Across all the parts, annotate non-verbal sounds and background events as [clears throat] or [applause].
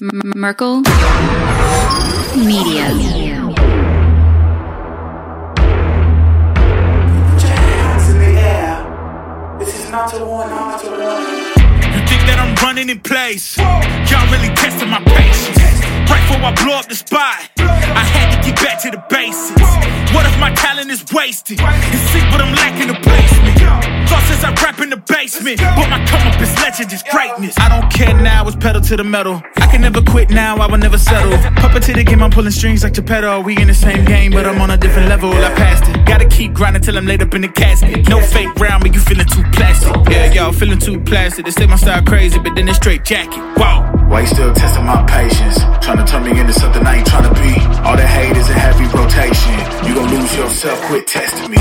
Merkel Media. You think that I'm running in place? Y'all really testing my patience. Right before I blow up the spot, I had to get back to the basics. What if my talent is wasted? And see what I'm lacking the placement. Thought since I rap in the basement, but my come up is legend, is greatness. I don't care now, it's pedal to the metal. I can never quit now, I will never settle. Puppet to the game, I'm pulling strings like Geppetto. We in the same game, but I'm on a different level. I passed it. Gotta keep grinding till I'm laid up in the casket. No fake round, but you feeling too plastic. Yeah, y'all feeling too plastic. They say my style crazy, but then it's straight jacket. Wow. Why you still testing my patience? Trying to turn me into something I ain't trying to be. All the hate is a heavy rotation. You gon' lose yourself, quit testing me.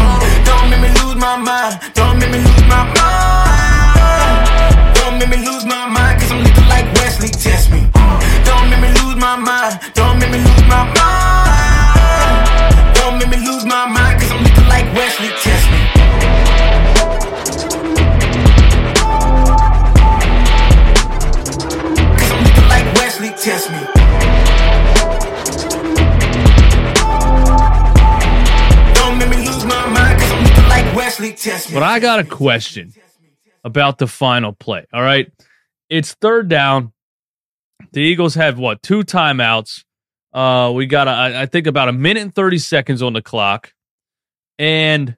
Don't make me lose my mind. Don't make me lose my mind. Don't make me lose my mind, cause I'm looking like Wesley, test me. Don't make me lose my mind. Don't make me lose my mind. Don't make me lose my mind, cause I'm looking like Wesley, test me. Cause I'm looking like Wesley, test me. But I got a question about the final play. All right. It's third down. The Eagles have what? Two timeouts. Uh, we got, a, I think, about a minute and 30 seconds on the clock. And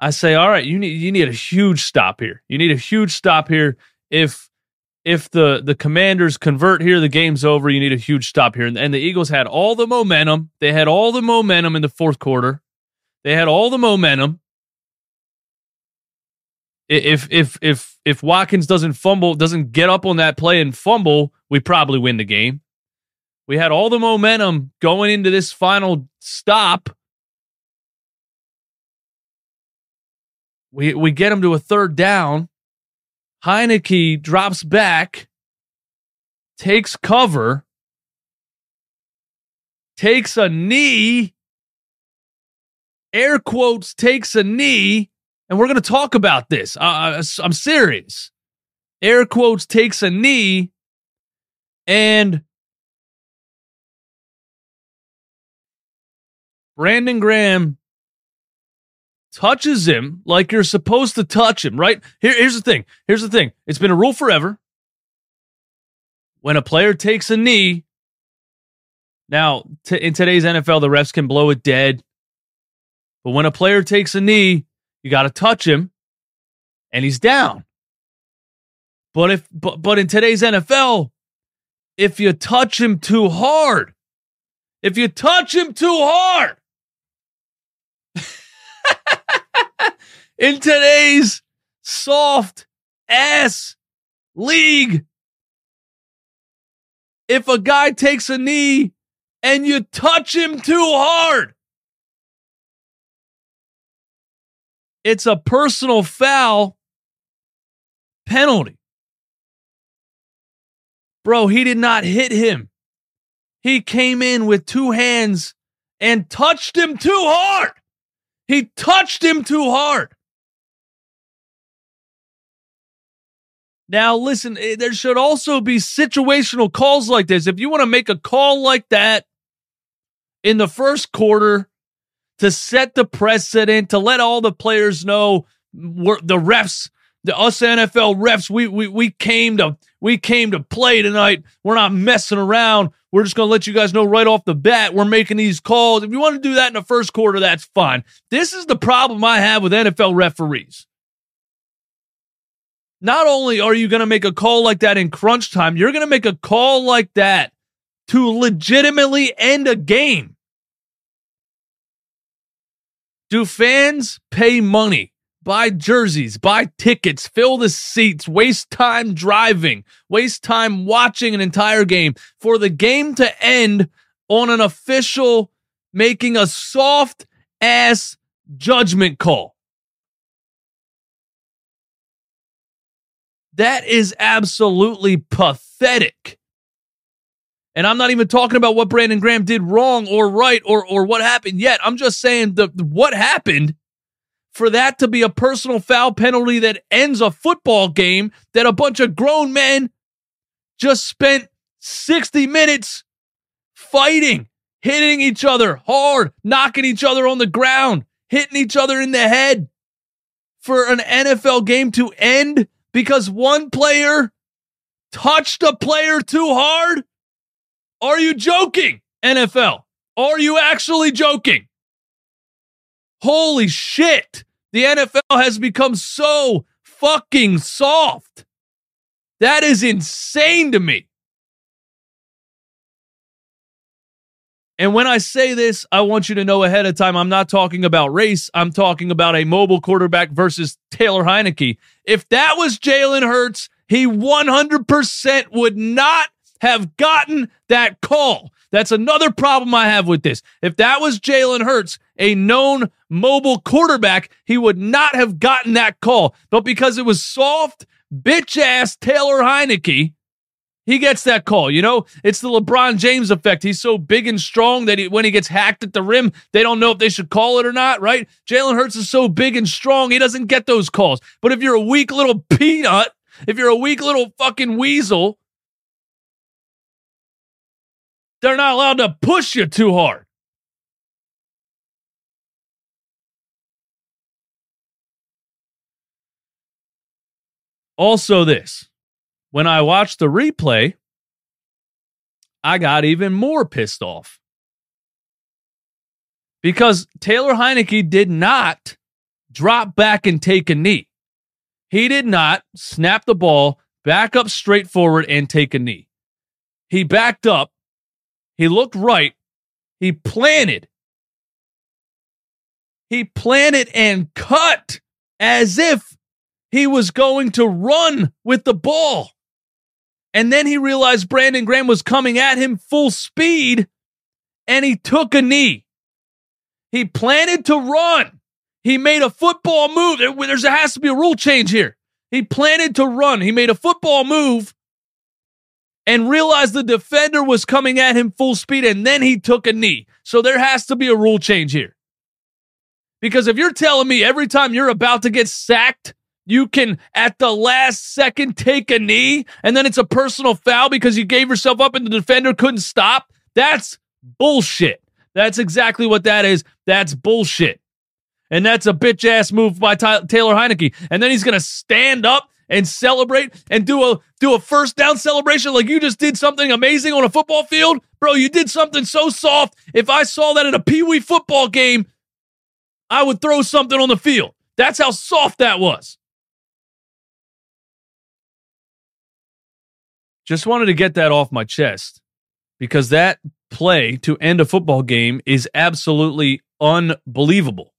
I say, all right, you need you need a huge stop here. You need a huge stop here. If if the the commanders convert here, the game's over. You need a huge stop here. And, and the Eagles had all the momentum. They had all the momentum in the fourth quarter. They had all the momentum. If if if if Watkins doesn't fumble, doesn't get up on that play and fumble, we probably win the game. We had all the momentum going into this final stop. We we get him to a third down. Heinicke drops back, takes cover, takes a knee, air quotes, takes a knee, and we're going to talk about this. Uh, I'm serious. Air quotes, takes a knee, and Brandon Graham touches him like you're supposed to touch him, right? Here, here's the thing. Here's the thing. It's been a rule forever. When a player takes a knee, now t- in today's NFL, the refs can blow it dead. But when a player takes a knee, you got to touch him, and he's down. But if but but in today's NFL, if you touch him too hard, if you touch him too hard, [laughs] in today's soft ass league, if a guy takes a knee and you touch him too hard, it's a personal foul penalty. Bro, he did not hit him. He came in with two hands and touched him too hard. He touched him too hard. Now, listen, eh, there should also be situational calls like this. If you want to make a call like that in the first quarter to set the precedent, to let all the players know the refs, the us NFL refs, we, we we came to we came to play tonight. We're not messing around. We're just gonna let you guys know right off the bat we're making these calls. If you want to do that in the first quarter, that's fine. This is the problem I have with NFL referees. Not only are you to make a call like that in crunch time, you're to make a call like that to legitimately end a game. Do fans pay money, buy jerseys, buy tickets, fill the seats, waste time driving, waste time watching an entire game for the game to end on an official making a soft ass judgment call? That is absolutely pathetic. And I'm not even talking about what Brandon Graham did wrong or right or or what happened yet. I'm just saying the what happened for that to be a personal foul penalty that ends a football game that a bunch of grown men just spent 60 minutes fighting, hitting each other hard, knocking each other on the ground, hitting each other in the head for an NFL game to end because one player touched a player too hard? Are you joking, NFL? Are you actually joking? Holy shit. The NFL has become so fucking soft. That is insane to me. And when I say this, I want you to know ahead of time, I'm not talking about race. I'm talking about a mobile quarterback versus Taylor Heinicke. If that was Jalen Hurts, he 100% would not have gotten that call. That's another problem I have with this. If that was Jalen Hurts, a known mobile quarterback, he would not have gotten that call. But because it was soft, bitch ass Taylor Heinicke, he gets that call. You know, it's the LeBron James effect. He's so big and strong that he, when he gets hacked at the rim, they don't know if they should call it or not, right? Jalen Hurts is so big and strong, he doesn't get those calls. But if you're a weak little [laughs] peanut, if you're a weak little fucking weasel, they're not allowed to push you too hard. Also, this when I watched the replay, I got even more pissed off. Because Taylor Heinicke did not drop back and take a knee. He did not snap the ball back up straight forward and take a knee. He backed up. He looked right. He planted. He planted and cut as if he was going to run with the ball. And then he realized Brandon Graham was coming at him full speed and he took a knee. He planted to run. He made a football move. There's, there has to be a rule change here. He planted to run. He made a football move and realized the defender was coming at him full speed and then he took a knee. So there has to be a rule change here. Because if you're telling me every time you're about to get sacked, you can at the last second take a knee and then it's a personal foul because you gave yourself up and the defender couldn't stop. That's bullshit. That's exactly what that is. That's bullshit. And that's a bitch ass move by Taylor Heinicke. And then he's going to stand up and celebrate and do a do a first down celebration like you just did something amazing on a football field. Bro, you did something so soft. If I saw that in a pee-wee football game, I would throw something on the field. That's how soft that was. Just wanted to get that off my chest because that play to end a football game is absolutely unbelievable.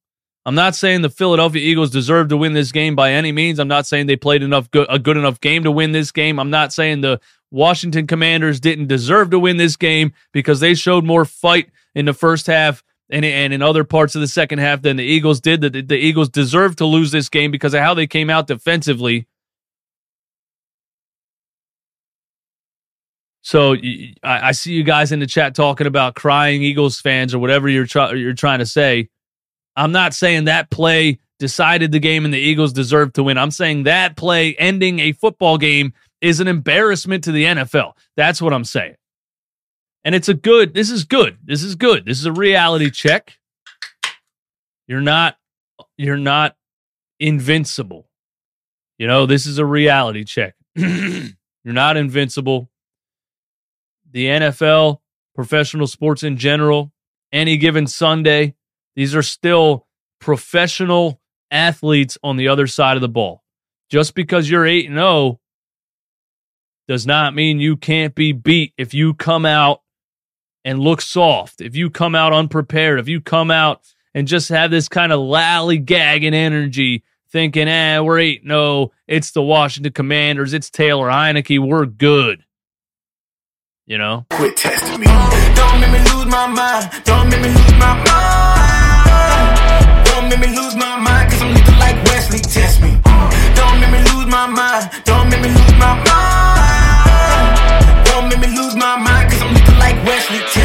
I'm not saying the Philadelphia Eagles deserve to win this game by any means. I'm not saying they played enough a good enough game to win this game. I'm not saying the Washington Commanders didn't deserve to win this game because they showed more fight in the first half and, and in other parts of the second half than the Eagles did. The, the Eagles deserve to lose this game because of how they came out defensively So I, I, see you guys in the chat talking about crying Eagles fans or whatever you're you're trying to say. I'm not saying that play decided the game and the Eagles deserve to win. I'm saying that play ending a football game is an embarrassment to the NFL. That's what I'm saying. And it's a good. This is good. This is good. This is a reality check. You're not you're not invincible. You know, this is a reality check. [clears throat] you're not invincible the NFL, professional sports in general, any given Sunday, these are still professional athletes on the other side of the ball. Just because you're 8 and 0 does not mean you can't be beat if you come out and look soft, if you come out unprepared, if you come out and just have this kind of lollygagging energy, thinking, eh, we're 8 0, it's the Washington Commanders, it's Taylor Heinicke, we're good. You know? Quit testing me. Don't make me lose my mind. Don't make me lose my mind. Make me lose my mind, cause I'm looking like Wesley. Test me. Don't make me lose my mind. Don't make me lose my mind. Don't make me lose my mind, cause I'm looking like Wesley. Test me.